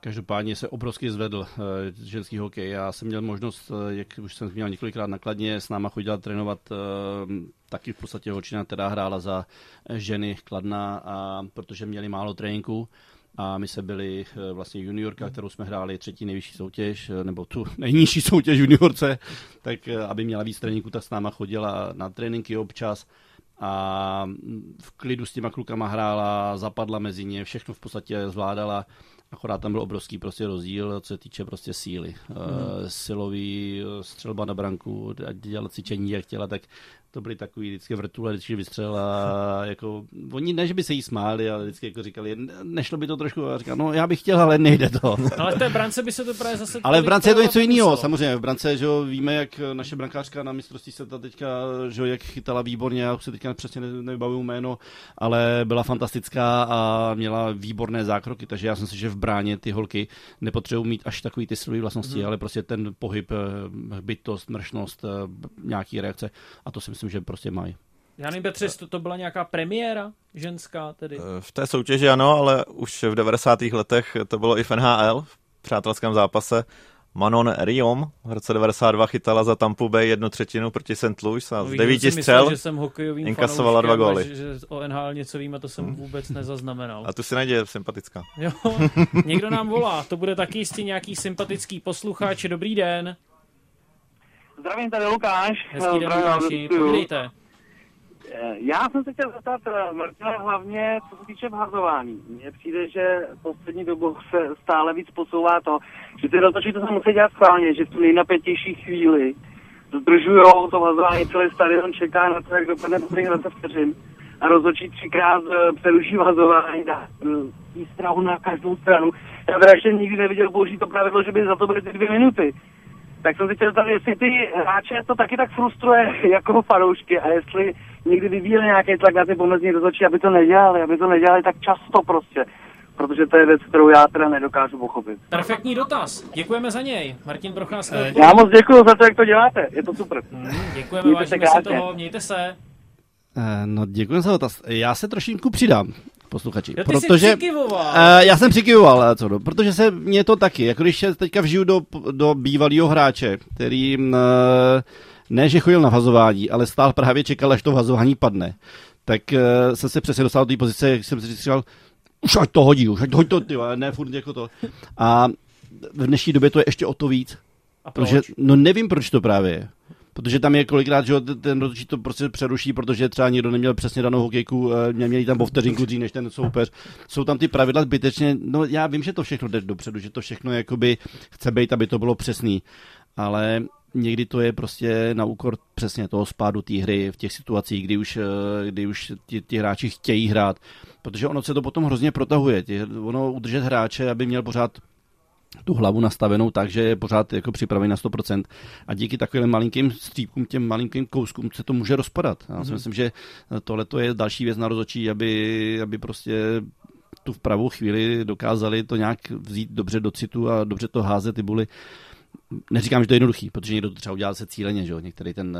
Každopádně se obrovsky zvedl uh, ženský hokej. Já jsem měl možnost, uh, jak už jsem zmínil několikrát nakladně, s náma chodila trénovat taky v podstatě holčina, která hrála za ženy Kladna, a protože měli málo tréninku, a my se byli eh, vlastně juniorka, kterou jsme hráli třetí nejvyšší soutěž, eh, nebo tu nejnižší soutěž juniorce, tak eh, aby měla víc tréninku, tak s náma chodila na tréninky občas a v klidu s těma klukama hrála, zapadla mezi ně, všechno v podstatě zvládala, akorát tam byl obrovský prostě rozdíl, co se týče prostě síly. Hmm. Silový, střelba na branku, dělat cvičení, jak chtěla, tak to byly takový vždycky vrtule, vždycky vystřel a jako, oni ne, že by se jí smáli, ale vždycky jako říkali, nešlo by to trošku, a říkal, no já bych chtěl, ale nejde to. ale v té brance by se to právě zase... Ale v brance je to něco jiného, samozřejmě, v brance, že jo, víme, jak naše brankářka na mistrovství se ta teďka, že jo, jak chytala výborně, já už se teďka přesně nevybavuju jméno, ale byla fantastická a měla výborné zákroky, takže já jsem si, že v bráně ty holky nepotřebují mít až takový ty silové vlastnosti, hmm. ale prostě ten pohyb, eh, bytost, mršnost, eh, nějaký reakce a to si myslím, že prostě mají. Já nevím, Petře, to, to byla nějaká premiéra ženská tedy? Eh, v té soutěži ano, ale už v 90. letech to bylo i v NHL, v přátelském zápase. Manon Riom v roce 92 chytala za Tampa Bay jednu třetinu proti St. Louis a no, z devíti střel myslel, že jsem inkasovala dva góly. Že, že o NHL něco vím a to jsem hmm. vůbec nezaznamenal. A tu si najde sympatická. Jo, někdo nám volá, to bude taky jistý nějaký sympatický posluchač. Dobrý den. Zdravím, tady Lukáš. Hezký den, Lukáši, povídejte. Eh, já jsem se chtěl zeptat eh, Martina hlavně, co se týče vhazování. Mně přijde, že poslední dobu se stále víc posouvá to, že ty rozhodčí to se musí dělat schválně, že v tu nejnapětější chvíli zdržují to vhazování, celý stadion čeká na to, jak dopadne poslední 20 vteřin a rozhodčí třikrát eh, přeruší vhazování, dá výstrahu na každou stranu. Já teda ještě nikdy neviděl použít to pravidlo, že by za to byly ty dvě minuty tak jsem si chtěl zeptat, jestli ty hráče to taky tak frustruje jako fanoušky a jestli někdy vyvíjeli nějaký tlak na ty pomezní rozhodčí, aby to nedělali, aby to nedělali tak často prostě. Protože to je věc, kterou já teda nedokážu pochopit. Perfektní dotaz. Děkujeme za něj. Martin Procházka. Já moc děkuji za to, jak to děláte. Je to super. Mm, děkujeme, mějte vážíme se, se toho. Mějte se. Eh, no, děkuji za dotaz. Já se trošinku přidám posluchači. Jo, protože uh, já jsem přikivoval, co no, protože se mě to taky, jako když se teďka vžiju do, do bývalého hráče, který uh, ne, že chodil na vazování, ale stál právě čekal, až to vazování padne, tak uh, jsem se přesně dostal do té pozice, jak jsem si říkal, už ať to hodí, už ať to, to ty, ne furt jako to. A v dnešní době to je ještě o to víc. A proč? Protože, no nevím, proč to právě je protože tam je kolikrát, že ten rozhodčí to prostě přeruší, protože třeba někdo neměl přesně danou hokejku, eh, neměli tam o vteřinku dřív než ten soupeř. Jsou tam ty pravidla zbytečně, no já vím, že to všechno jde dopředu, že to všechno jakoby chce být, aby to bylo přesný, ale někdy to je prostě na úkor přesně toho spádu té hry v těch situacích, kdy už, eh, kdy už ti, ti hráči chtějí hrát, protože ono se to potom hrozně protahuje. Ono udržet hráče, aby měl pořád tu hlavu nastavenou tak, že je pořád jako připravený na 100%. A díky takovým malinkým střípkům, těm malinkým kouskům se to může rozpadat. Já si mm-hmm. myslím, že tohle je další věc na rozočí, aby, aby prostě tu v pravou chvíli dokázali to nějak vzít dobře do citu a dobře to házet ty buly neříkám, že to je jednoduchý, protože někdo to třeba udělá se cíleně, že jo? Některý ten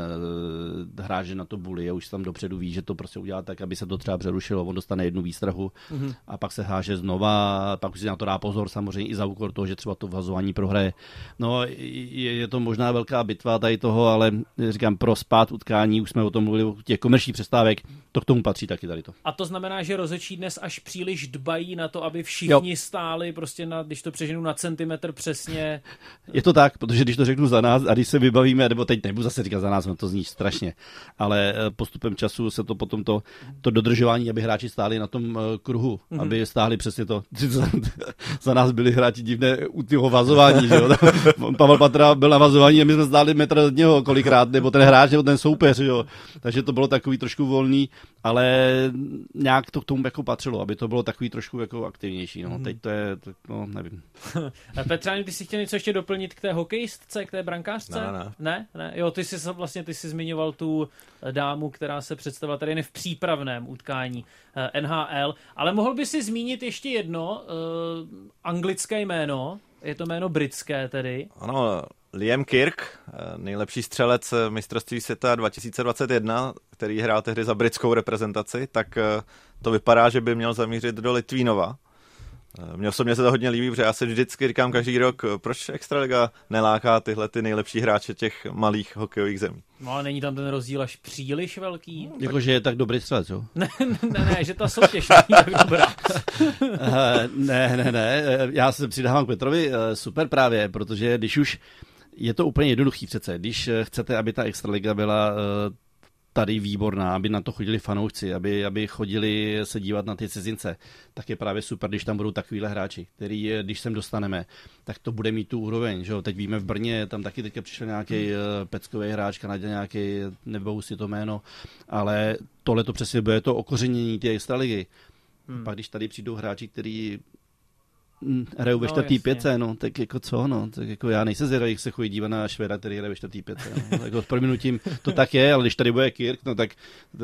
uh, hráč na to bully a už tam dopředu ví, že to prostě udělá tak, aby se to třeba přerušilo, on dostane jednu výstrahu mm-hmm. a pak se háže znova, pak už si na to dá pozor samozřejmě i za úkor toho, že třeba to vazování prohraje. No, je, je, to možná velká bitva tady toho, ale říkám, pro spát utkání, už jsme o tom mluvili, těch komerčních přestávek, to k tomu patří taky tady to. A to znamená, že rozečí dnes až příliš dbají na to, aby všichni jo. stáli prostě na, když to přeženu na centimetr přesně. Je to tak, protože když to řeknu za nás a když se vybavíme, nebo teď nebudu zase říkat za nás, to zní strašně, ale eh, postupem času se to potom to, to dodržování, aby hráči stáli na tom eh, kruhu, mm-hmm. aby stáli přesně to. za nás byli hráči divné u toho vazování, že jo? Pavel Patra byl na vazování a my jsme stáli metr od něho kolikrát, nebo ten hráč, nebo ten soupeř, jo? takže to bylo takový trošku volný, ale nějak to k tomu jako patřilo, aby to bylo takový trošku jako aktivnější. No. Mm-hmm. Teď to je, to, no nevím. Petra, ty si chtěl něco ještě doplnit k té hokejistce, k té brankářce? Ne, ne. Ne? ne? Jo, ty jsi vlastně ty jsi zmiňoval tu dámu, která se představila tady jen v přípravném utkání eh, NHL, ale mohl by si zmínit ještě jedno uh, anglické jméno, je to jméno britské tedy. Ano, Liam Kirk, eh, nejlepší střelec mistrovství světa 2021, který hrál tehdy za britskou reprezentaci, tak to vypadá, že by měl zamířit do Litvínova. Eh, mně osobně se to hodně líbí, protože já si vždycky říkám každý rok, eh, proč Extraliga neláká tyhle ty nejlepší hráče těch malých hokejových zemí. No ale není tam ten rozdíl až příliš velký. No, Jakože je tak dobrý střelec, jo? ne, ne, ne, že ta soutěž není tak dobrá. Eh, ne, ne, ne, já se přidávám k Petrovi, super právě, protože když už je to úplně jednoduchý přece, když chcete, aby ta Extraliga byla tady výborná, aby na to chodili fanoušci, aby, aby chodili se dívat na ty cizince, tak je právě super, když tam budou takovýhle hráči, který, když sem dostaneme, tak to bude mít tu úroveň. Že jo? Teď víme v Brně, tam taky teďka přišel nějaký hmm. peckový hráč, Kanadě nějaký, nebou si to jméno, ale tohle to přesně bude to okořenění té extraligy. Hmm. Pak když tady přijdou hráči, který hm, hrajou ve no, čtvrtý pěce, no, tak jako co, no, tak jako já nejsem zvědavý, jak se chodí dívat na Šveda, který hraje ve čtvrtý pěce, no. jako s prominutím to tak je, ale když tady bude Kirk, no tak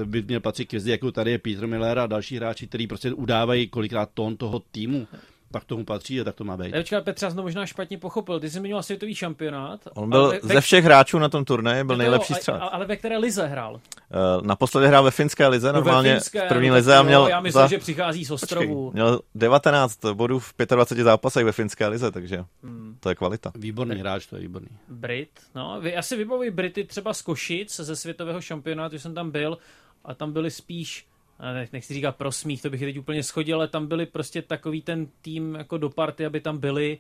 by měl patřit k jako tady je Peter Miller a další hráči, kteří prostě udávají kolikrát tón toho týmu tak tomu patří a tak to má být. Počkej, Petr, jsem to možná špatně pochopil. Ty jsi zmiňoval světový šampionát. On byl ve, ze všech hráčů na tom turnaji, byl nejlepší střelec. Ale ve které lize hrál? Uh, naposledy hrál ve finské lize, no normálně ve finské, v první no, lize a měl... Já myslím, za... že přichází z ostrovu. Počkej, měl 19 bodů v 25 zápasech ve finské lize, takže hmm. to je kvalita. Výborný hráč, to je výborný. Brit, no, já si vybavuji Brity třeba z Košic, ze světového šampionátu, jsem tam byl, a tam byli spíš nechci říkat prosmích, to bych teď úplně schodil, ale tam byli prostě takový ten tým jako do party, aby tam byli.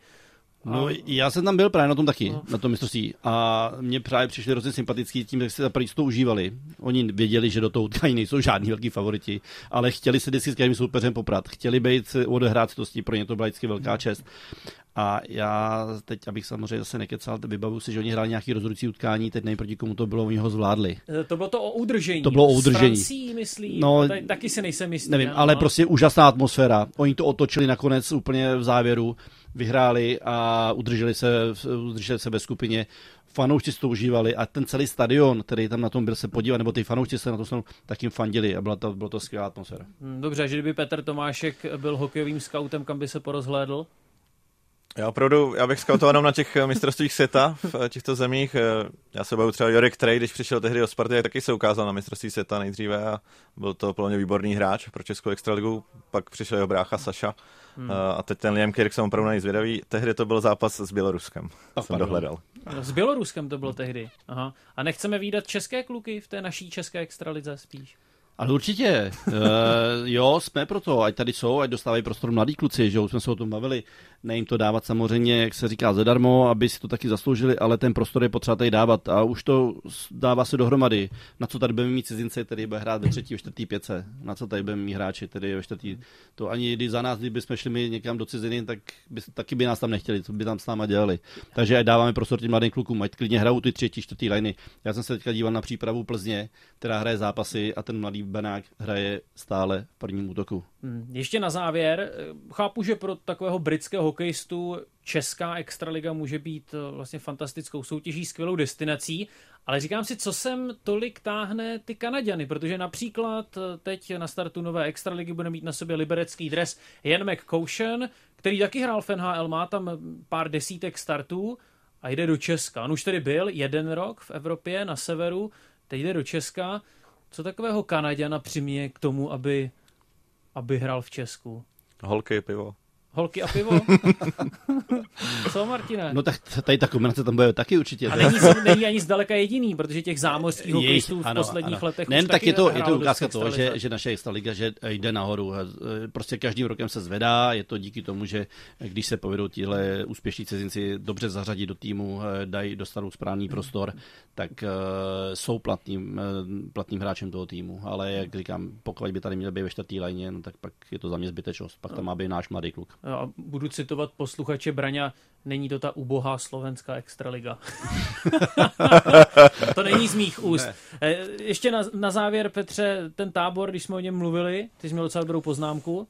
No, já jsem tam byl právě na tom taky, no. na tom mistrovství. A mě právě přišli hrozně sympatický tím, jak se za to užívali. Oni věděli, že do toho utkání nejsou žádní velký favoriti, ale chtěli se vždycky s každým soupeřem poprat. Chtěli být, odehrát si to, pro ně to byla vždycky velká čest. A já teď, abych samozřejmě zase nekecal, vybavu si, že oni hráli nějaký rozhodující utkání, teď nejproti proti komu to bylo, oni ho zvládli. E, to bylo to o udržení. To bylo o udržení. S myslím. No, tady, taky se nejsem jistý. Nevím, ale no. prostě úžasná atmosféra. Oni to otočili nakonec úplně v závěru, vyhráli a udrželi se, udrželi se ve skupině fanoušci si to užívali a ten celý stadion, který tam na tom byl se podívat, nebo ty fanoušci se na to stanu, tak jim fandili a byla to, bylo to skvělá atmosféra. Hm, dobře, že kdyby Petr Tomášek byl hokejovým scoutem, kam by se porozhlédl? Já opravdu, já bych skautoval jenom na těch eh, mistrovstvích světa v eh, těchto zemích. Eh, já se bavu třeba Jorik Trey, když přišel tehdy o Sparty, tak taky se ukázal na mistrovství světa nejdříve a byl to plně výborný hráč pro Českou extraligu. Pak přišel jeho brácha Saša hmm. a teď ten Liam Kirk jsem opravdu nejzvědavý. Tehdy to byl zápas s Běloruskem, oh, jsem dohledal. S Běloruskem to bylo tehdy. Aha. A nechceme výdat české kluky v té naší české extralize spíš? Ale určitě, uh, jo, jsme pro to, ať tady jsou, ať dostávají prostor mladí kluci, že už jsme se o tom bavili, ne jim to dávat samozřejmě, jak se říká, zadarmo, aby si to taky zasloužili, ale ten prostor je potřeba tady dávat a už to dává se dohromady. Na co tady budeme mít cizince, který bude hrát ve třetí, ve čtvrtý pětce, na co tady budeme mít hráči, tedy ve čtvrtý. To ani když za nás, kdyby jsme šli my někam do ciziny, tak by, taky by nás tam nechtěli, co by tam s náma dělali. Takže ať dáváme prostor těm mladým klukům, ať klidně hrajou ty třetí, čtvrtý liny. Já jsem se teďka díval na přípravu Plzně, která hraje zápasy a ten mladý Benák hraje stále v prvním útoku. Hmm, ještě na závěr, chápu, že pro takového britského hokejistu česká extraliga může být eh, vlastně fantastickou soutěží, skvělou destinací, ale říkám si, co sem tolik táhne ty Kanaďany, protože například eh, teď na startu nové extraligy bude mít na sobě liberecký dres Jan McCotion, který taky hrál v NHL, má tam pár desítek startů a jde do Česka. On už tedy byl jeden rok v Evropě na severu, teď jde do Česka. Co takového Kanaďana přiměje k tomu, aby, aby hrál v Česku? Holky, pivo. Holky a pivo? Co, Martine? No tak tady ta kombinace tam bude taky určitě. A není, není ani zdaleka jediný, protože těch zámořských hokejistů v ano, posledních ano. letech Ne, tak je to, je to ukázka toho, že, že naše extraliga že jde nahoru. Prostě každým rokem se zvedá, je to díky tomu, že když se povedou tihle úspěšní cizinci dobře zařadit do týmu, dají, dostanou správný prostor, tak uh, jsou platným, uh, platným hráčem toho týmu. Ale jak říkám, pokud by tady měl být ve čtvrtý lajně, no, tak pak je to za mě zbytečnost. Pak tam má být náš mladý kluk. A budu citovat posluchače Braňa, není to ta ubohá slovenská extraliga. to není z mých úst. Ne. Eh, ještě na, na závěr, Petře, ten tábor, když jsme o něm mluvili, ty jsi měl docela dobrou poznámku.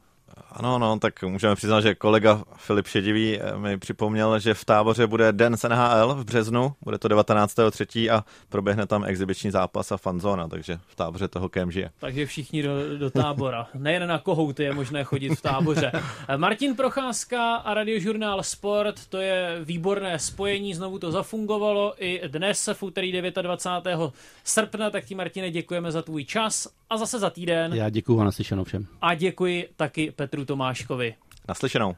Ano, no, tak můžeme přiznat, že kolega Filip Šedivý eh, mi připomněl, že v táboře bude den z NHL v březnu, bude to 19.3. a proběhne tam exibiční zápas a fanzona, takže v táboře toho kem žije. Takže všichni do, do tábora. Nejen na kohouty je možné chodit v táboře. Eh, Martin Procházka a radiožurnál Sport, to je výborné spojení, znovu to zafungovalo i dnes v úterý 29. srpna, tak ti Martine děkujeme za tvůj čas a zase za týden. Já děkuji a naslyšenou všem. A děkuji taky Petru Tomáškovi. Naslyšenou.